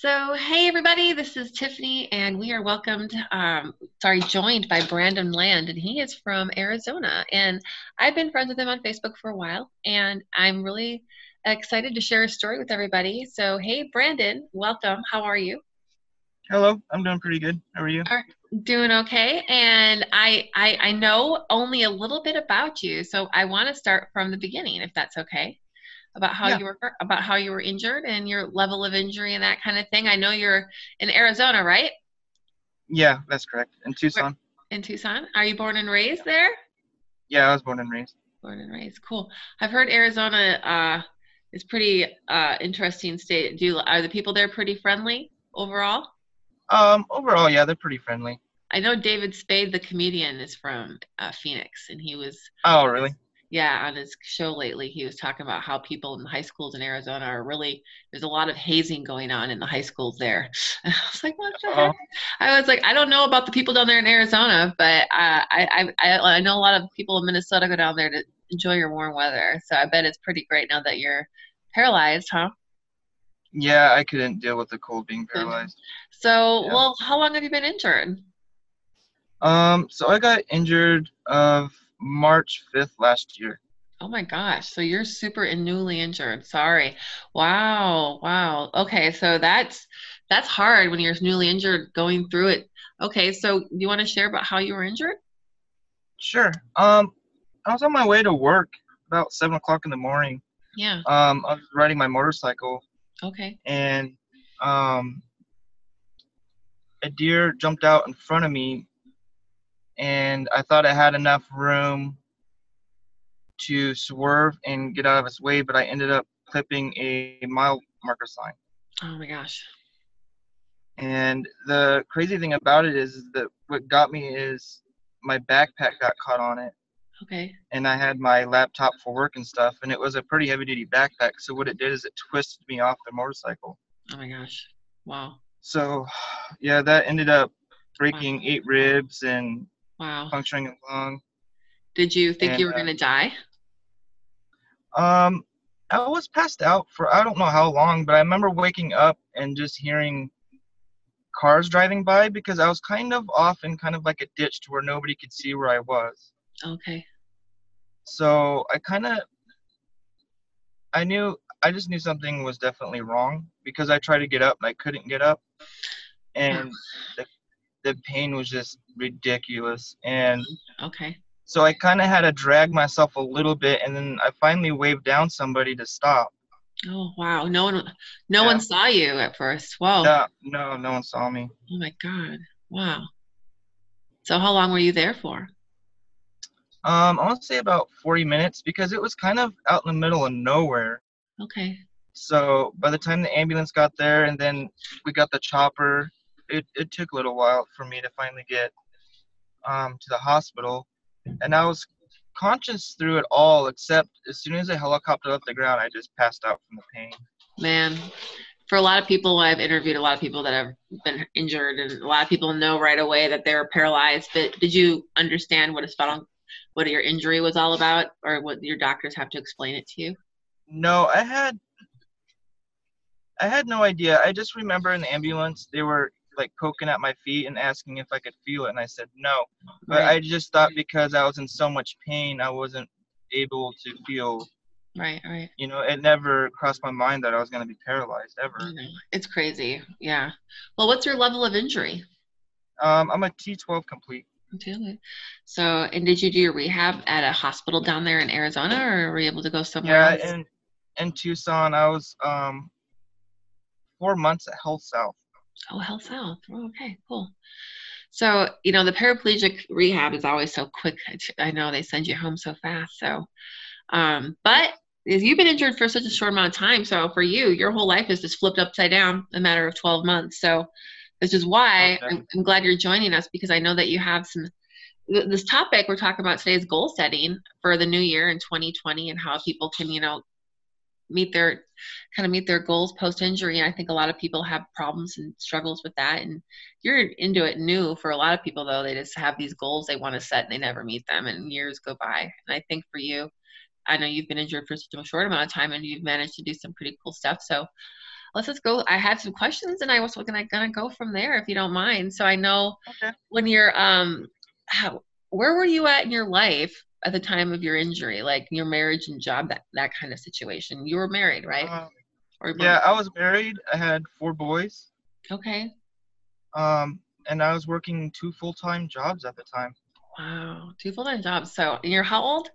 So, hey everybody, this is Tiffany, and we are welcomed, um, sorry, joined by Brandon Land, and he is from Arizona. And I've been friends with him on Facebook for a while, and I'm really excited to share a story with everybody. So, hey Brandon, welcome. How are you? Hello, I'm doing pretty good. How are you? Are doing okay, and I, I I know only a little bit about you, so I want to start from the beginning, if that's okay about how Yeah. you were about how you were injured and your level of injury and that kind of thing. I know you're in Arizona, right? Yeah, that's correct. In Tucson. In Tucson. Are you born and raised there? Yeah, I was born and raised. Born and raised. Cool. I've heard Arizona uh, is pretty uh, interesting state. Do you, are the people there pretty friendly overall? Um, overall, yeah, they're pretty friendly. I know David Spade, the comedian, is from uh, Phoenix, and he was Oh, really? Yeah on his show lately he was talking about how people in high schools in arizona are really there's a lot of hazing going on in the high schools there. And i was like what the heck? I was like i don't know about the people down there in arizona but uh, I, I i know a lot of people in minnesota go down there to enjoy your warm weather so i bet it's pretty great now that you're paralyzed huh? Yeah, I couldn't deal with the cold being paralyzed. so Yeah. well how long have you been injured? Um, so I got injured of March 5th last year. Oh my gosh. So you're super and newly injured. Sorry. Wow. Wow. Okay. So that's that's hard when you're newly injured going through it. Okay. So you want to share about how you were injured? Sure. Um, I was on my way to work about seven o'clock in the morning. Yeah. Um, I was riding my motorcycle Okay. and um, a deer jumped out in front of me, and I thought I had enough room to swerve and get out of its way, but I ended up clipping a mile marker sign. Oh my gosh. And the crazy thing about it is that what got me is my backpack got caught on it, Okay. and I had my laptop for work and stuff, and it was a pretty heavy duty backpack. So what it did is it twisted me off the motorcycle. Oh my gosh. Wow. So, yeah, that ended up breaking eight ribs and Wow. puncturing a lung. Did you think you were uh, going to die? Um, I was passed out for I don't know how long, but I remember waking up and just hearing cars driving by because I was kind of off in kind of like a ditch to where nobody could see where I was. Okay. So I kind of, I knew, I just knew something was definitely wrong because I tried to get up and I couldn't get up, and the, the pain was just ridiculous. And Okay. so I kind of had to drag myself a little bit, and then I finally waved down somebody to stop. Oh wow. No one no Yeah. one saw you at first. Whoa. No, no, no one saw me. Oh my god. Wow. So how long were you there for? Um, I want to say about 40 minutes because it was kind of out in the middle of nowhere. Okay. So by the time the ambulance got there and then we got the chopper, it, it took a little while for me to finally get um, to the hospital. And I was conscious through it all, except as soon as the helicopter left the ground, I just passed out from the pain. Man, for a lot of people, I've interviewed a lot of people that have been injured, and a lot of people know right away that they're paralyzed. But did you understand what a spinal, what your injury was all about, or what your doctors have to explain it to you? No, I had I had no idea. I just remember in the ambulance they were like poking at my feet and asking if I could feel it, and I said no. But Right, I just thought because I was in so much pain, I wasn't able to feel. right, right. You know, it never crossed my mind that I was going to be paralyzed ever. It's crazy. Yeah. Well, what's your level of injury? Um, I'm a T12 complete. Okay. So, and did you do your rehab at a hospital down there in Arizona, or were you able to go somewhere Yeah, else? in in Tucson, I was um four months at HealthSouth. Oh, HealthSouth. Oh, okay, cool. So, you know, the paraplegic rehab is always so quick. I know they send you home so fast. So, um, but if you've been injured for such a short amount of time, so for you, your whole life is just flipped upside down a matter of 12 months. So, this is why Okay. I'm, I'm glad you're joining us because I know that you have some. This topic we're talking about today is goal setting for the new year in 2020 and how people can, you know, meet their kind of meet their goals post injury. and I think a lot of people have problems and struggles with that. And you're into it new for a lot of people though. They just have these goals they want to set and they never meet them and years go by. And I think for you, I know you've been injured for such a short amount of time and you've managed to do some pretty cool stuff. So let's just go. I had some questions, and I was gonna gonna go from there if you don't mind. So I know Okay. when you're um, how where were you at in your life at the time of your injury, like your marriage and job, that that kind of situation? You were married, right? Um, or yeah, I was married. I had four boys. Okay. Um, and I was working two full time jobs at the time. Wow, two full time jobs. So and you're how old?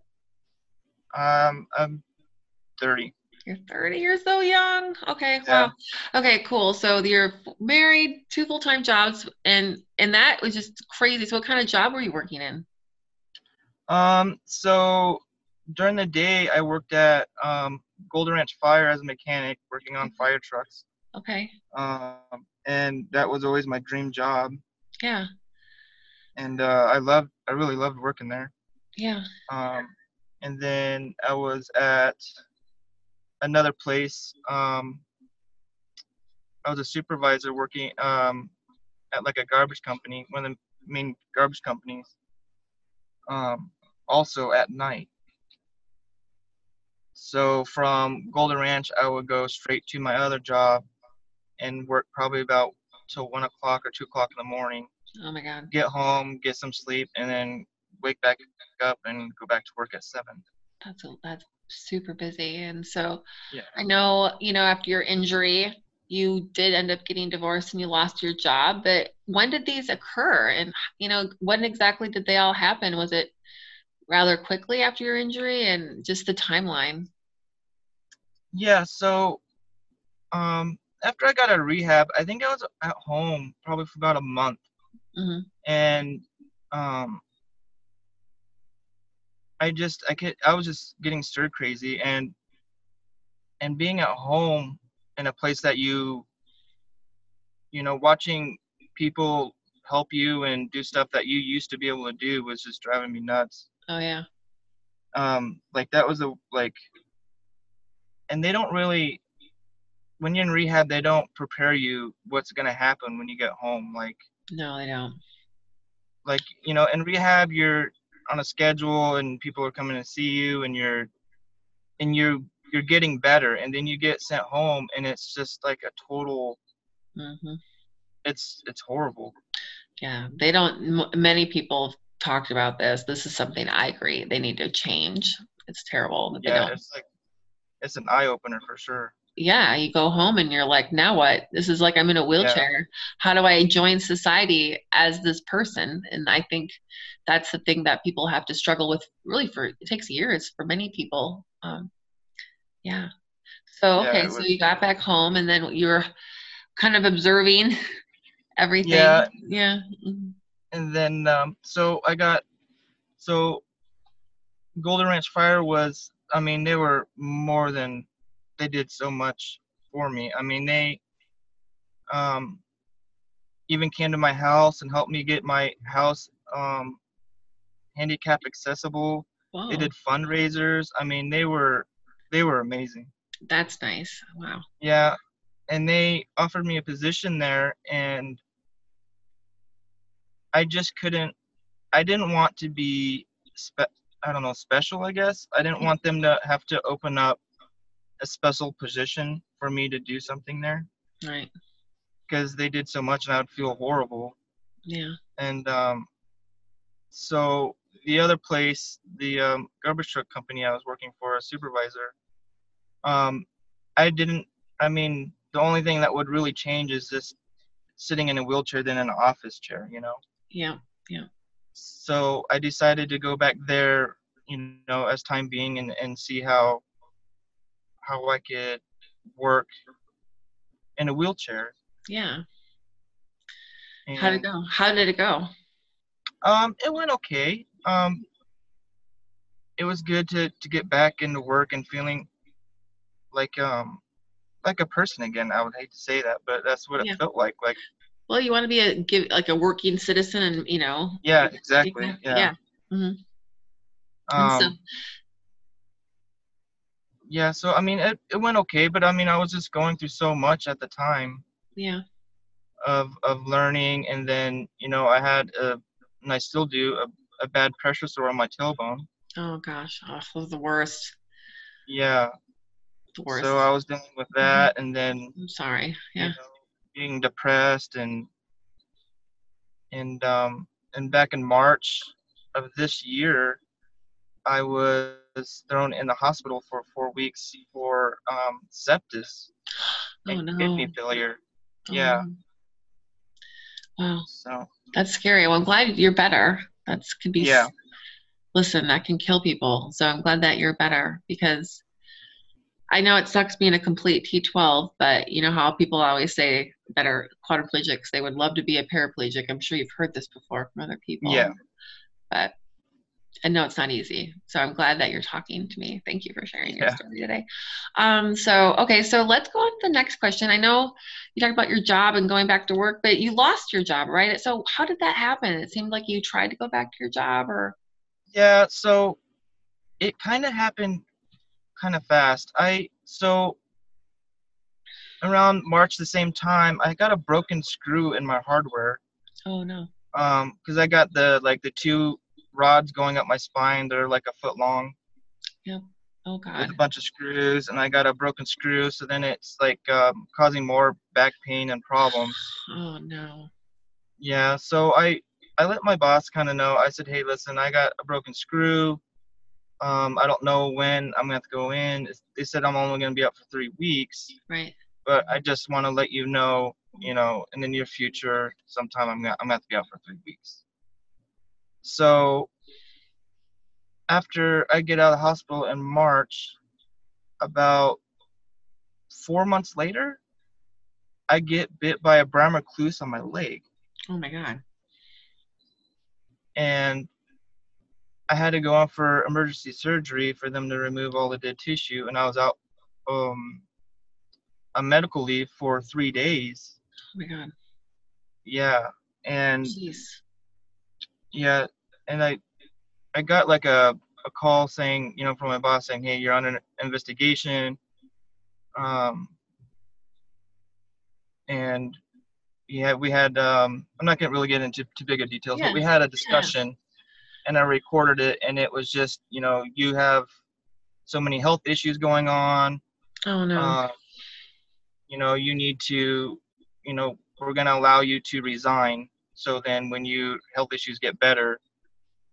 Um, I'm 30. You're 30. You're so young. Okay. Yeah. Wow. Okay. Cool. So you're married, two full time jobs, and and that was just crazy. So what kind of job were you working in? Um, so during the day, I worked at um, Golder Ranch Fire as a mechanic, working on fire trucks. Okay. Um, and that was always my dream job. Yeah. And uh, I loved, I really loved working there. Yeah. Um, and then I was at another place. Um, I was a supervisor working um, at like a garbage company, one of the main garbage companies. Um, also at night. So from Golder Ranch, I would go straight to my other job and work probably about till one o'clock or two o'clock in the morning. Oh my God. Get home, get some sleep, and then wake back up and go back to work at seven. That's a, that's super busy. And so Yeah. I know, you know, after your injury, you did end up getting divorced and you lost your job. But when did these occur? And, you know, when exactly did they all happen? Was it rather quickly after your injury and just the timeline? Yeah, so um after I got of rehab, I think I was at home probably for about a month. hmm And um I just I could I was just getting stir crazy and and being at home in a place that you you know, watching people help you and do stuff that you used to be able to do was just driving me nuts. Oh, yeah. um like that was a like and they don't really when you're in rehab they don't prepare you what's going to happen when you get home like No, they don't. like you know in rehab you're on a schedule and people are coming to see you and you're and you're you're getting better and then you get sent home and it's just like a total hmm it's it's horrible Yeah. They don't, m- many people have talked about this. This is something I agree. They need to change. It's terrible that they yeah don't. it's like it's an eye opener for sure yeah, you go home and you're like, now what? This is like I'm in a wheelchair. How do I join society as this person? And I think that's the thing that people have to struggle with really for it takes years for many people. Um, yeah. So okay, it so was- you got back home and then you were kind of observing everything. Yeah. Yeah. mhm. and then um, so I got so Golder Ranch Fire was I mean they were more than they did so much for me. I mean they um, even came to my house and helped me get my house um, handicap accessible. Whoa. They did fundraisers. I mean they were they were amazing. That's nice. Wow. Yeah, and they offered me a position there, and I just couldn't. I didn't want to be, spe- I don't know, special. I guess I didn't want them to have to open up a special position for me to do something there Right. because they did so much, and I would feel horrible. Yeah. And um, so the other place, the um, garbage truck company I was working for, a supervisor, um, I didn't. I mean, the only thing that would really change is just sitting in a wheelchair than an office chair, you know. Yeah. Yeah. So I decided to go back there, you know, as time being, and and see how how I could work in a wheelchair. Yeah. How did it go? How did it go? Um, it went okay. Um, it was good to to get back into work and feeling like um like a person again. I would hate to say that, but that's what it felt like. Like Well, you want to be a give like a working citizen, and you know. yeah, exactly. Yeah. Yeah. hmm Um, so, yeah. So I mean, it it went okay, but I mean, I was just going through so much at the time yeah. of of learning, and then you know I had a and I still do a, a bad pressure sore on my tailbone. Oh gosh, oh, those are the worst. Yeah. So I was dealing with that, and then I'm sorry. Yeah. You know, being depressed and and um and back in March of this year, I was thrown in the hospital for four weeks for um, sepsis oh, and no. kidney failure. Yeah. Um, wow. So that's scary. Well, I'm glad you're better. That's could be. Yeah. Listen, that can kill people. So I'm glad that you're better because I know it sucks being a complete T12, but you know how people always say that are quadriplegics, they would love to be a paraplegic. I'm sure you've heard this before from other people. Yeah. But I no, it's not easy. So I'm glad that you're talking to me. Thank you for sharing your yeah. story today. Um, so, okay, so let's go on to the next question. I know you talked about your job and going back to work, but you lost your job, right? So, how did that happen? It seemed like you tried to go back to your job or. Yeah, so it kind of happened kind of fast. I, so around March the same time, I got a broken screw in my hardware. Oh, no. Um, because I got the like the two rods going up my spine. They're like a foot long. Yeah. Oh God. With a bunch of screws, and I got a broken screw, so then it's like um, causing more back pain and problems. Oh no. Yeah. So I I let my boss kind of know. I said, hey, listen, I got a broken screw. Um, I don't know when I'm gonna have to go in. They said I'm only gonna be up for three weeks. Right. But I just want to let you know, you know, in the near future, sometime I'm gonna I'm gonna have to be out for three weeks. So after I get out of the hospital in March, about four months later, I get bit by a brown recluse on my leg. Oh my god. And I had to go on for emergency surgery for them to remove all the dead tissue, and I was out um, on medical leave for three days. Oh my god. Yeah, and Jeez. Yeah, and I I got like a a call saying, you know, from my boss saying, hey, you're on an investigation. Um, and yeah, we had, um, I'm not going to really get into too big of details, but we had a discussion yeah. and I recorded it and it was just, you know, you have so many health issues going on. Oh no. Uh, you know, you need to, you know, we're going to allow you to resign. So then when you health issues get better,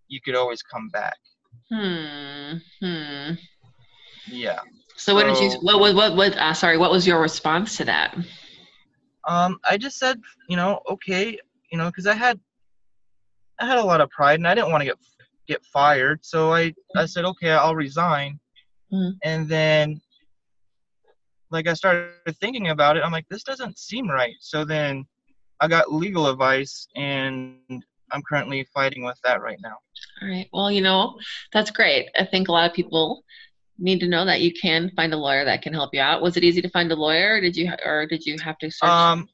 you could always come back. Hmm. Hmm. Yeah. So, what did you? What what what? what uh, sorry. What was your response to that? Um, I just said, you know, okay, you know, because I had, I had a lot of pride, and I didn't want to get get fired, so I I said, okay, I'll resign, mm-hmm. and then, like, I started thinking about it. I'm like, this doesn't seem right. So then, I got legal advice, and I'm currently fighting with that right now. All right. Well, you know, that's great. I think a lot of people need to know that you can find a lawyer that can help you out. Was it easy to find a lawyer, or did you, or did you have to search? Um,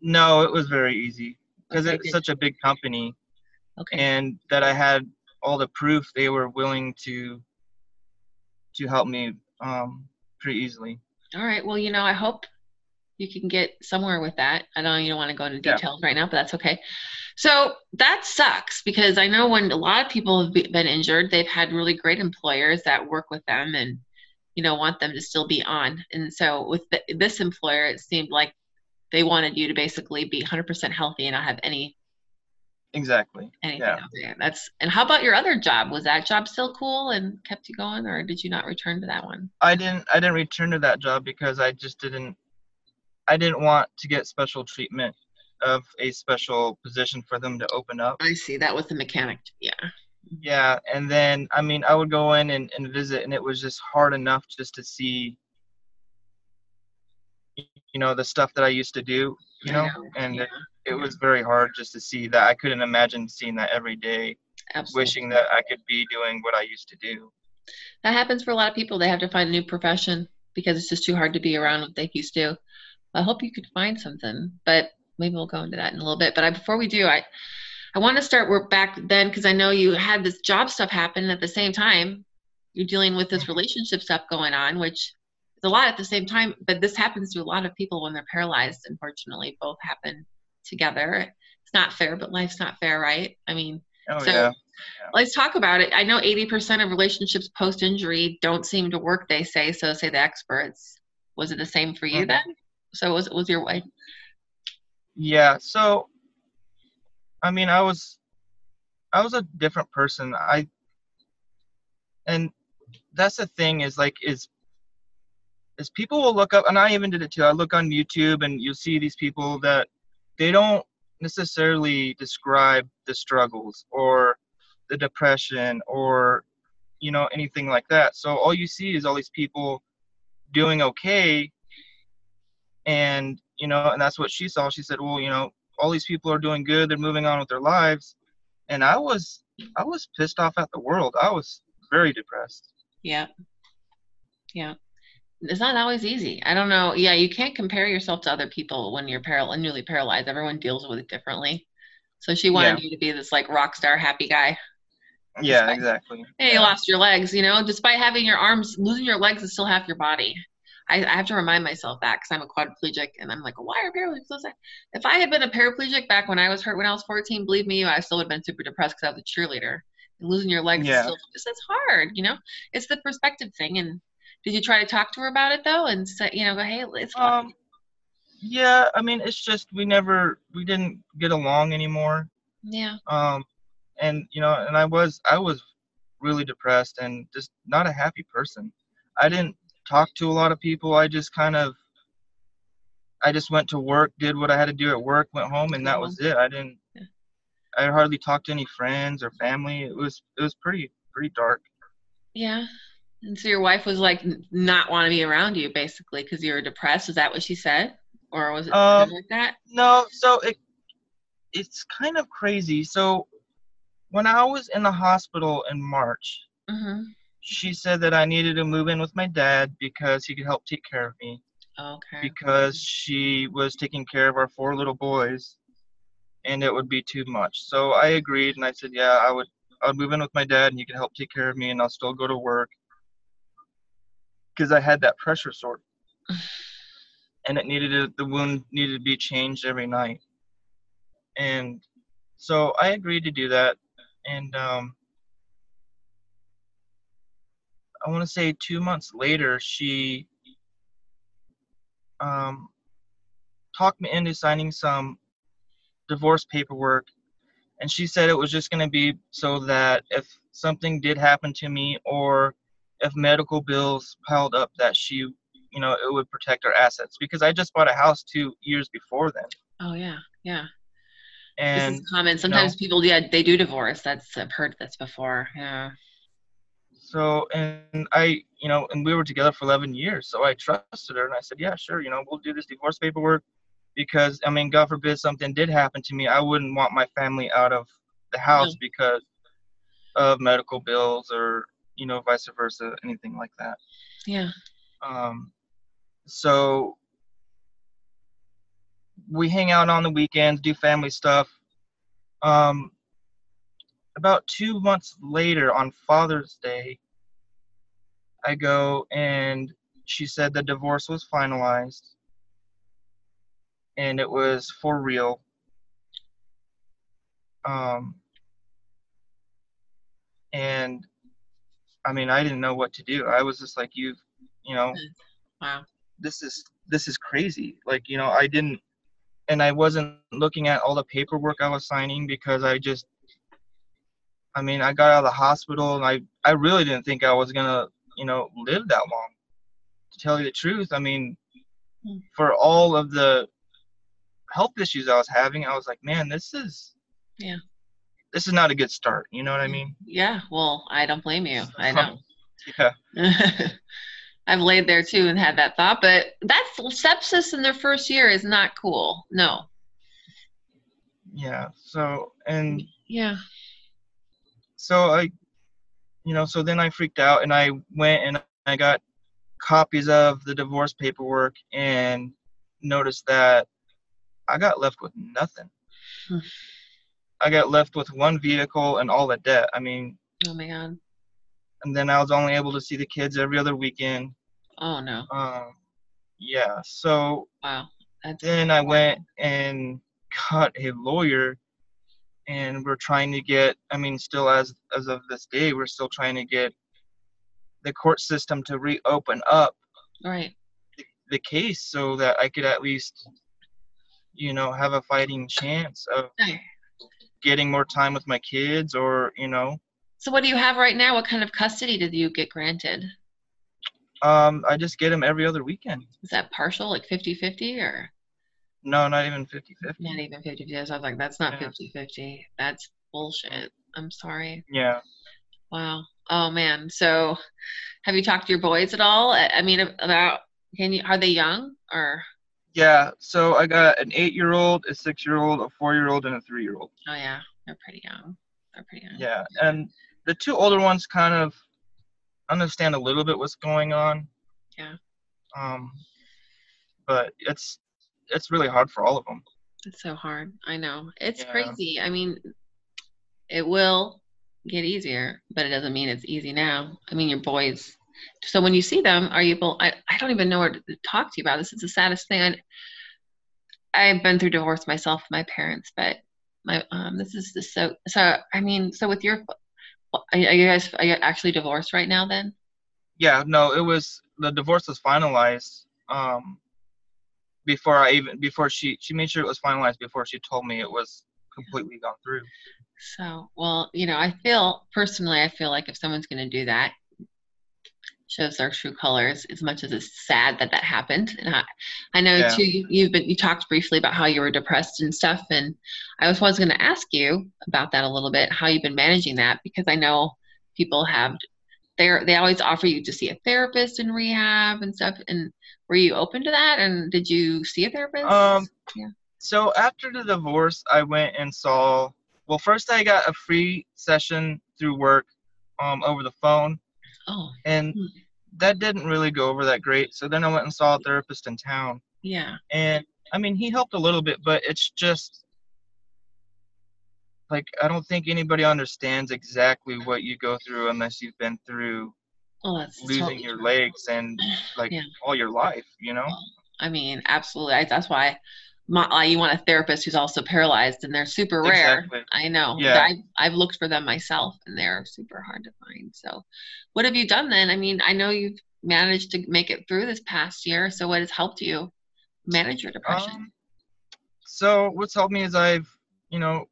no, it was very easy because okay, it's such a big company. Okay. And that I had all the proof they were willing to to help me um, pretty easily. All right. Well, you know, I hope you can get somewhere with that. I know you don't want to go into details yeah. right now, but that's okay. So that sucks because I know when a lot of people have been injured, they've had really great employers that work with them and you know want them to still be on. And so with the, this employer, it seemed like they wanted you to basically be 100% healthy and not have any exactly anything yeah. there. That's and how about your other job? Was that job still cool and kept you going, or did you not return to that one? I didn't. I didn't return to that job because I just didn't. I didn't want to get special treatment of a special position for them to open up. I see. That was the mechanic. Yeah. Yeah. And then, I mean, I would go in and, and visit, and it was just hard enough just to see, you know, the stuff that I used to do, you know, know. and yeah. it, it was very hard just to see that. I couldn't imagine seeing that every day, Absolutely. wishing that I could be doing what I used to do. That happens for a lot of people. They have to find a new profession because it's just too hard to be around what they used to. I hope you could find something, but maybe we'll go into that in a little bit. But I, before we do, I I want to start work back then because I know you had this job stuff happen at the same time. You're dealing with this relationship stuff going on, which is a lot at the same time. But this happens to a lot of people when they're paralyzed. Unfortunately, both happen together. It's not fair, but life's not fair, right? I mean, Oh So- yeah. Let's talk about it. I know 80% of relationships post injury don't seem to work, they say. So say the experts. Was it the same for you Mhm. then? So was it was your wife? Yeah. So, I mean, I was, I was a different person. I, and that's the thing is like is, is people will look up, and I even did it too. I look on YouTube and you'll see these people that they don't necessarily describe the struggles or the depression or, you know, anything like that. So all you see is all these people doing okay and you know and that's what she saw she said well you know all these people are doing good they're moving on with their lives and i was i was pissed off at the world i was very depressed Yeah. Yeah. It's not always easy. I don't know. Yeah, you can't compare yourself to other people when you're paral- newly paralyzed. Everyone deals with it differently. So she wanted you to be this like rock star happy guy. yeah Despite- exactly Hey, you yeah. lost your legs, you know, despite having your arms, losing your legs is still half your body. I, I have to remind myself that because I'm a quadriplegic and I'm like, why are paraplegics so sad? If I had been a paraplegic back when I was hurt when I was 14, believe me, I still would have been super depressed because I was a cheerleader. And losing your legs Yeah. is still, it's, it's hard, you know? It's the perspective thing. And did you try to talk to her about it though? And say, you know, go, hey, it's um yeah i mean it's just we never we didn't get along anymore yeah. um and you know and i was i was really depressed and just not a happy person i didn't talk to a lot of people i just kind of i just went to work did what i had to do at work went home and that was it i didn't Yeah. i hardly talked to any friends or family it was it was pretty pretty dark Yeah. And so your wife was like not want to be around you basically because you were depressed. Is that what she said? Or was it Um, like that? no so it it's kind of crazy so when i was in the hospital in march Mm-hmm. She said that i needed to move in with my dad because he could help take care of me Okay. because she was taking care of our four little boys and it would be too much. So I agreed and I said, yeah, I would I would move in with my dad and he could help take care of me and I'll still go to work because I had that pressure sore and it needed to, the wound needed to be changed every night. And so I agreed to do that and um I want to say 2 months later she um, talked me into signing some divorce paperwork and she said it was just going to be so that if something did happen to me or if medical bills piled up that she you know it would protect our assets because i just bought a house two years before then Oh yeah, yeah. and this is common. Sometimes people, yeah, they do divorce. That's I've heard this before. Yeah. So and i you know and we were together for 11 years so i trusted her and i said yeah sure you know we'll do this divorce paperwork because i mean god forbid something did happen to me i wouldn't want my family out of the house because of medical bills or you know vice versa anything like that. Yeah. um so we hang out on the weekends do family stuff. Um about two months later on father's day i go and she said the divorce was finalized and it was for real. Um and i mean i didn't know what to do. I was just like you've, you know Wow. this is this is crazy. Like you know i didn't and i wasn't looking at all the paperwork i was signing because i just i mean i got out of the hospital and i i really didn't think i was gonna you know live that long to tell you the truth i mean Hmm. for all of the health issues i was having i was like man this is Yeah. this is not a good start you know what i mean Yeah. Well, I don't blame you. I know. yeah I've laid there too and had that thought, but that's sepsis in their first year is not cool. No. yeah so and Yeah. So I, you know, so then I freaked out and I went and I got copies of the divorce paperwork and noticed that I got left with nothing. Hmm. I got left with one vehicle and all the debt. I mean, Oh my god. and then I was only able to see the kids every other weekend. Oh no. Um, yeah. So Wow. That's then I went and got a lawyer and we're trying to get. I mean, still as as of this day, we're still trying to get the court system to reopen up Right. the, the case so that I could at least, you know, have a fighting chance of getting more time with my kids, or you know, So what do you have right now? What kind of custody did you get granted? um, I just get them every other weekend. Is that partial, like 50-50 or No, not even 50 50. not even 50-50? So I was like, that's not Yeah. 50-50. That's bullshit. I'm sorry. Yeah. Wow. Oh man. So have you talked to your boys at all? I I mean about can you are they young or Yeah. So I got an eight year old, a six year old, a four year old, and a three year old. oh yeah, they're pretty young. They're pretty young. Yeah. And the two older ones kind of understand a little bit what's going on. Yeah. Um, but it's it's really hard for all of them. It's so hard. I know. It's Yeah. crazy. I mean, it will get easier, but it doesn't mean it's easy now. I mean, your boys. So when you see them, are you able? I, I don't even know what to talk to you about. This is the saddest thing. I, I've been through divorce myself, with my parents, but my um, this is the so so. I mean, so with your, are are you guys are you actually divorced right now? Then Yeah. No, it was the divorce was finalized. Um, before I even before she she made sure it was finalized before she told me it was completely gone through. So, well, you know, I feel personally, I feel like if someone's going to do that, shows their true colors. As much as it's sad that that happened, and I, I know Yeah. too. You, you've been you talked briefly about how you were depressed and stuff, and I was was going to ask you about that a little bit, how you've been managing that, because I know people have. They they always offer you to see a therapist in rehab and stuff. And were you open to that? And did you see a therapist? Um, Yeah. So after the divorce, I went and saw. Well, first I got a free session through work, um, over the phone, oh, and Hmm. that didn't really go over that great. So then I went and saw a therapist in town, yeah, and I mean he helped a little bit, but it's just like I don't think anybody understands exactly what you go through unless you've been through that's losing totally your true. legs and like Yeah. all your life, you know. I mean, absolutely. I, that's why my, uh, you want a therapist who's also paralyzed, and they're super rare. Exactly. I know. Yeah. I, I've looked for them myself, and they're super hard to find. So, what have you done then? I mean, I know you've managed to make it through this past year. So, what has helped you manage your depression? Um, so what's helped me is I've, you know,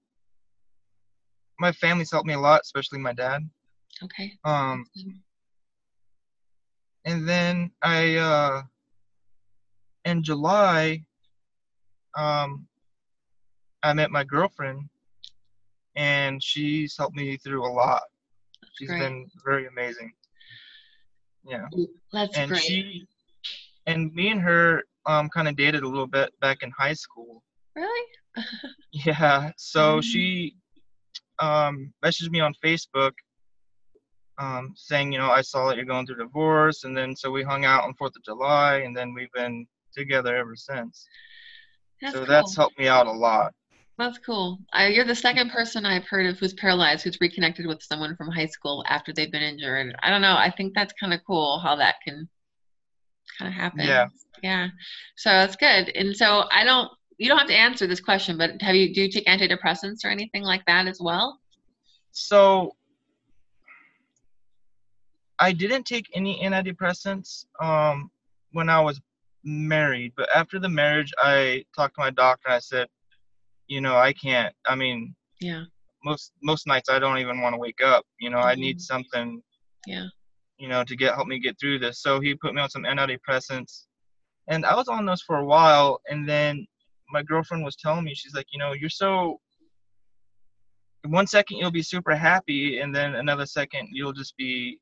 my family's helped me a lot, especially my dad. okay. Um, and then I, uh, in July, um, I met my girlfriend, and she's helped me through a lot. She's great. been very amazing. Yeah, That's and great. she, and me and her, um, kind of dated a little bit back in high school. really? Yeah. So Mhm. she um messaged me on Facebook um saying, you know, I saw that you're going through divorce and then so we hung out on 4th of July and then we've been together ever since. That's so cool. that's helped me out a lot. That's cool. I, you're the second person I've heard of who's paralyzed who's reconnected with someone from high school after they've been injured. I don't know. I think that's kind of cool how that can kind of happen. Yeah. Yeah. So it's good. And so I don't. You don't have to answer this question, but have you do you take antidepressants or anything like that as well? So I didn't take any antidepressants um when I was married, but after the marriage I talked to my doctor and I said, you know, I can't I mean, Yeah. most most nights I don't even want to wake up. You know, I need Mhm. something. Yeah. You know, to get help me get through this. So he put me on some antidepressants, and I was on those for a while. And then my girlfriend was telling me, she's like, you know, you're so. One second you'll be super happy, and then another second you'll just be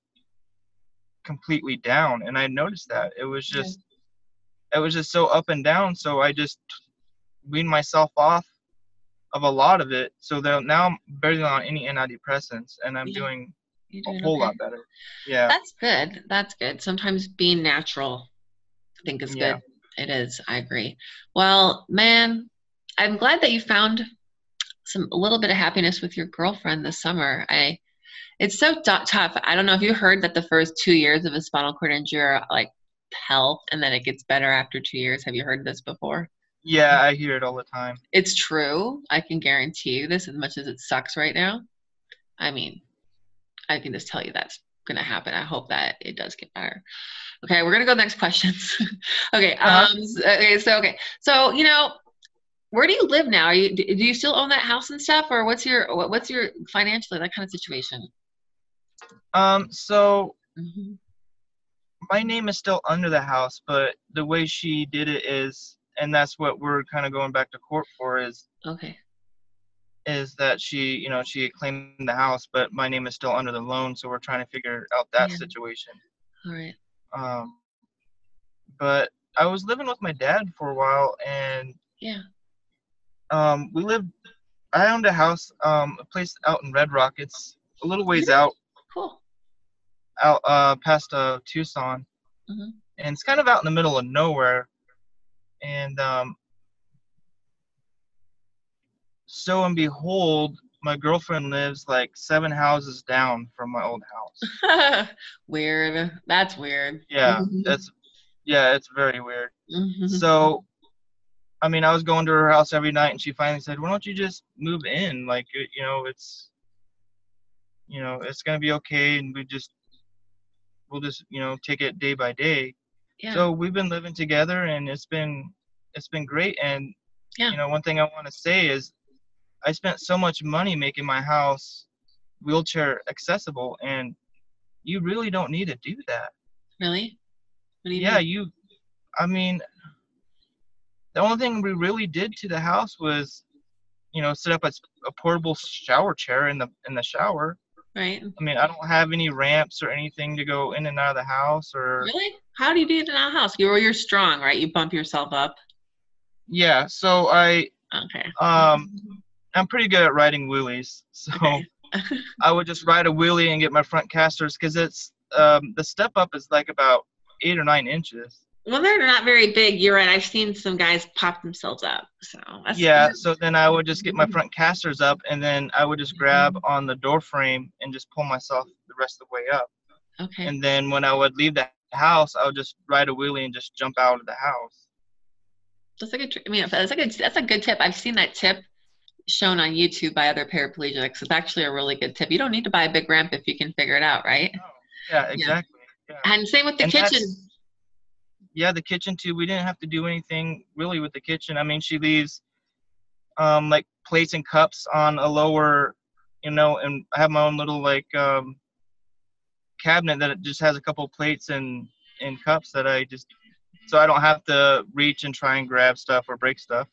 completely down. And I noticed that it was Yeah. just, it was just so up and down. So I just weaned myself off of a lot of it. So that now I'm barely on any antidepressants, and I'm Yeah. doing a whole okay. lot better. Yeah. That's good. That's good. Sometimes being natural, I think, is Yeah. good. It is. I agree. Well, man, I'm glad that you found some a little bit of happiness with your girlfriend this summer. I, it's so t- tough. I don't know if you heard that the first two years of a spinal cord injury are like hell, and then it gets better after two years. Have you heard this before? Yeah, I hear it all the time. It's true. I can guarantee you this as much as it sucks right now. I mean, I can just tell you that's going to happen. I hope that it does get better. Okay, we're going to go next questions. okay, Uh-huh. um, okay, so okay. So, you know, where do you live now? Are you do you still own that house and stuff or what's your what- what's your financially that kind of situation? Um, so hmm my name is still under the house, but the way she did it is, and that's what we're kind of going back to court for is, Okay. is that she, you know, she claimed the house, but my name is still under the loan, so we're trying to figure out that Yeah. situation. All right. Um, but I was living with my dad for a while, and Yeah. um, we lived. I owned a house, um, a place out in Red Rock. It's a little ways out, Cool. out uh, past uh, Tucson, Mhm. and it's kind of out in the middle of nowhere. And um, so and behold, my girlfriend lives like seven houses down from my old house. weird. That's weird. Yeah, Mhm. that's yeah, it's very weird. Mhm. So, I mean, I was going to her house every night, and she finally said, "Why don't you just move in? Like, you know, it's, you know, it's gonna be okay, and we just, we'll just, you know, take it day by day." yeah. So we've been living together, and it's been, it's been great. And Yeah. you know, one thing I want to say is, I spent so much money making my house wheelchair accessible, and you really don't need to do that. really? What do you yeah you i mean the only thing we really did to the house was you know set up a portable shower chair in the in the shower Right. i mean i don't have any ramps or anything to go in and out of the house or Really? How do you do it in a house? You're you're strong, right? You bump yourself up. yeah so i Okay. um i'm pretty good at riding wheelies so Okay. i would just ride a wheelie and get my front casters because it's um the step up is like about eight or nine inches well, they're not very big. You're right. I've seen some guys pop themselves up. So that's yeah so then i would just get my front casters up and then i would just grab on the door frame and just pull myself the rest of the way up Okay. and then when i would leave the house i would just ride a wheelie and just jump out of the house That's a good. I mean, that's a good. That's a good tip. I've seen that tip shown on YouTube by other paraplegics. It's actually a really good tip. You don't need to buy a big ramp if you can figure it out, right? yeah exactly yeah, And same with the And kitchen. yeah the kitchen too we didn't have to do anything really with the kitchen i mean she leaves um like plates and cups on a lower you know and i have my own little like um cabinet that it just has a couple plates and and cups that i just so i don't have to reach and try and grab stuff or break stuff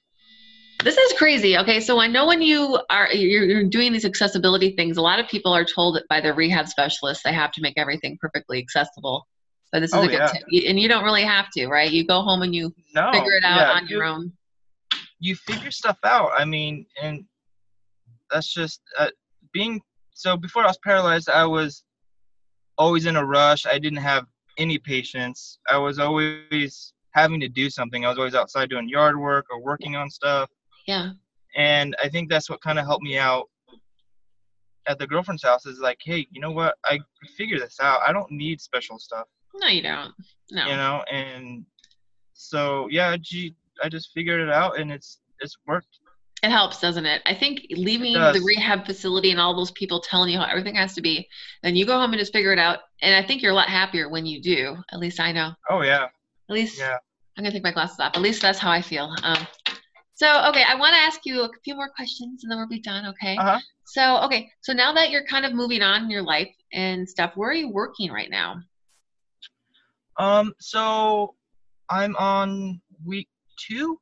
This is crazy. Okay, so I know when you are you're, you're doing these accessibility things, a lot of people are told by their rehab specialists they have to make everything perfectly accessible. But this is Oh, a good yeah. tip, and you don't really have to, right? You go home and you no figure it out yeah, on you, your own. you figure stuff out i mean and that's just uh, being so before i was paralyzed i was always in a rush i didn't have any patience i was always having to do something i was always outside doing yard work or working on stuff Yeah, and i think that's what kind of helped me out at the girlfriend's house is like hey you know what i figure this out i don't need special stuff no, you don't. No. you know and so yeah gee, i just figured it out and it's it's worked It helps, doesn't it? I think leaving the rehab facility and all those people telling you how everything has to be, then you go home and just figure it out. And I think you're a lot happier when you do. At least I know. oh yeah At least yeah I'm gonna take my glasses off. At least that's how I feel. Um, so okay, I want to ask you a few more questions and then we'll be done. Okay. uh-huh So okay, so now that you're kind of moving on in your life and stuff, where are you working right now? Um, so I'm on week two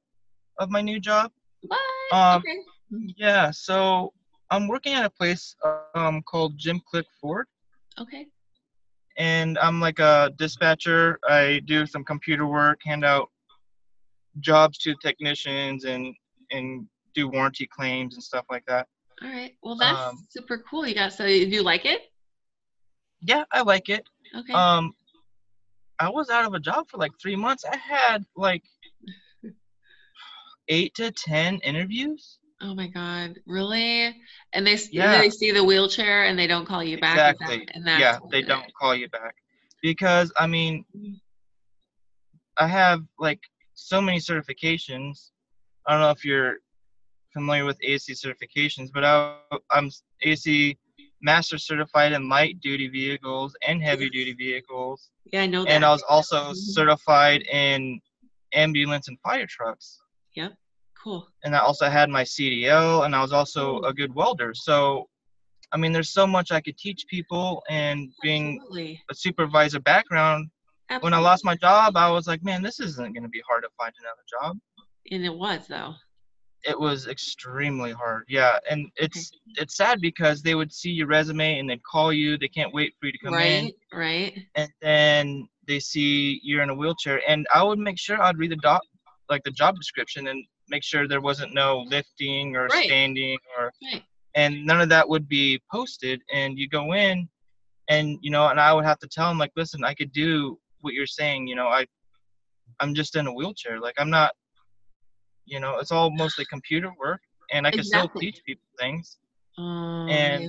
of my new job. What? Um, okay. Yeah, so I'm working at a place um called Jim Click Ford, Okay. and I'm like a dispatcher. I do some computer work, hand out jobs to technicians, and and do warranty claims and stuff like that. All right. Well, that's Um, super cool. You got so do you like it? Yeah, I like it. Okay. Um, I was out of a job for like three months. I had like eight to ten interviews. oh my God. Really? And they Yeah. they see the wheelchair and they don't call you back. Is that- Exactly. and that's yeah, they don't call you back because I mean, I have like so many certifications, I don't know if you're familiar with ASE certifications, but I, I'm ASE master certified in light duty vehicles and heavy duty vehicles. Yeah, I know that. And I was also Mhm. certified in ambulance and fire trucks. Yep. Cool. And I also had my CDL and I was also a good welder. So, I mean, there's so much I could teach people. And being Absolutely. a supervisor background, when I lost my job, I was like, man, this isn't going to be hard to find another job. And it was though. It was extremely hard. Yeah. And it's it's sad because they would see your resume and they'd call you. They can't wait for you to come in. Right. Right. and then they see you're in a wheelchair and i would make sure i'd read the doc like the job description and make sure there wasn't no lifting or Right. standing or Right. and none of that would be posted and you go in and you know and i would have to tell them like listen i could do what you're saying you know i i'm just in a wheelchair like i'm not you know it's all mostly computer work and i can Exactly. still teach people things. Oh, And,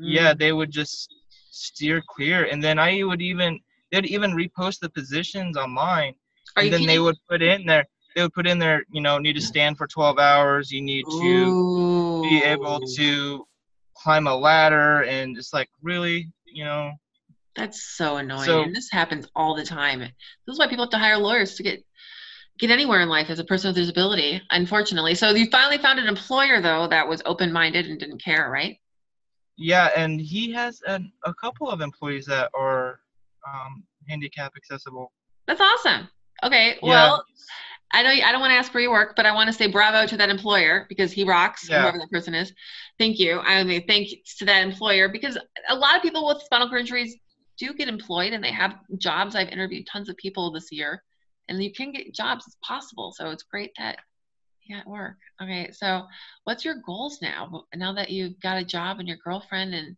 yeah. Mm. they would just steer clear and then i would even they'd even repost the positions online Are and then they would put in there they would put in there you know need to stand for 12 hours you need to be able to climb a ladder and it's like really you know That's so annoying. So- and this happens all the time. This is why people have to hire lawyers to get get anywhere in life as a person with disability, unfortunately. So you finally found an employer though that was open minded and didn't care, right? yeah and he has an, a couple of employees that are um, handicap accessible That's awesome. Okay. Yeah. Well, I know you, I don't want to ask for your work, but I want to say bravo to that employer because he rocks, Yeah. whoever that person is. Thank you. I mean, thanks to that employer because a lot of people with spinal cord injuries do get employed and they have jobs. I've interviewed tons of people this year, and you can get jobs. It's possible. So it's great that you got work. Okay. So what's your goals now? Now that you've got a job and your girlfriend and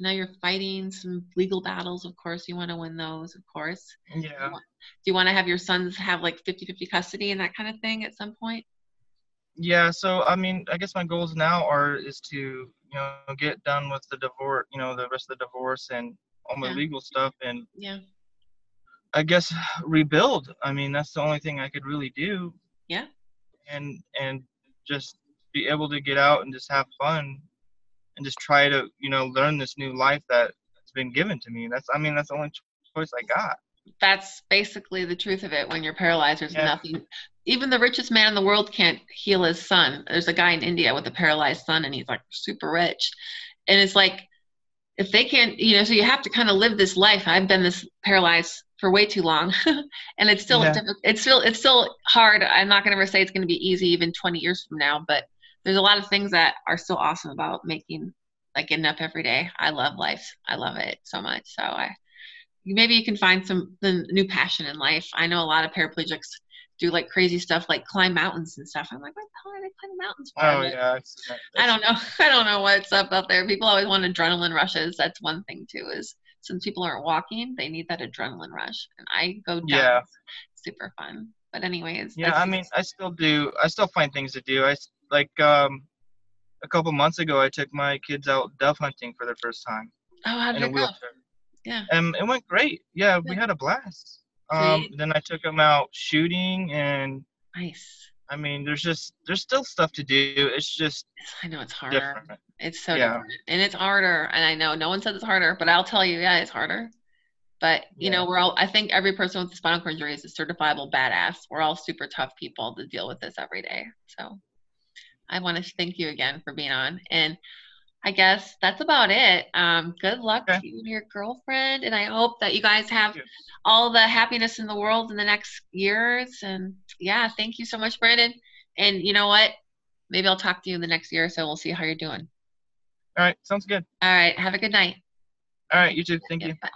now you're fighting some legal battles, of course, you want to win those, of course yeah do you want to have your sons have like 50-50 custody and that kind of thing at some point yeah so i mean i guess my goals now are is to you know get done with the divorce you know the rest of the divorce and all my Yeah. legal stuff and yeah I guess rebuild. I mean, that's the only thing I could really do. Yeah. And and just be able to get out and just have fun and just try to, you know, learn this new life that's been given to me. That's I mean, that's the only choice I got. that's basically the truth of it when you're paralyzed there's Yeah. nothing even the richest man in the world can't heal his son there's a guy in india with a paralyzed son and he's like super rich and it's like if they can't you know so you have to kind of live this life. I've been this paralyzed for way too long and it's still Yeah. it's still it's still hard. I'm not going to ever say it's going to be easy even 20 years from now but there's a lot of things that are still awesome about making like getting up every day. I love life. I love it so much. So i maybe you can find some the new passion in life. I know a lot of paraplegics do like crazy stuff like climb mountains and stuff i'm like what the hell are they climbing mountains for Oh yeah. I don't know. I don't know what's up out there. People always want adrenaline rushes. That's one thing too. Is since people aren't walking, they need that adrenaline rush, and I go down. Yeah. Super fun. But anyways. Yeah, I mean, I still do. I still find things to do. I like um a couple months ago I took my kids out dove hunting for the first time Oh, how did it go? Yeah. Um, it went great. Yeah, we had a blast. Um, then I took them out shooting, and Nice. I mean, there's just there's still stuff to do. It's just I know it's harder. different. It's so Yeah. different, and it's harder. And I know no one says it's harder, but I'll tell you, yeah, it's harder. But you know, we're all. I think every person with a spinal cord injury is a certifiable badass. We're all super tough people to deal with this every day. So, I want to thank you again for being on, and I guess that's about it. Um, good luck Okay. to you and your girlfriend, and I hope that you guys have you. all the happiness in the world in the next years. And yeah, thank you so much, Brandon. And you know what? Maybe I'll talk to you in the next year, so we'll see how you're doing. All right, sounds good. All right. Have a good night. All right, you too. Thank Yeah, you. bye.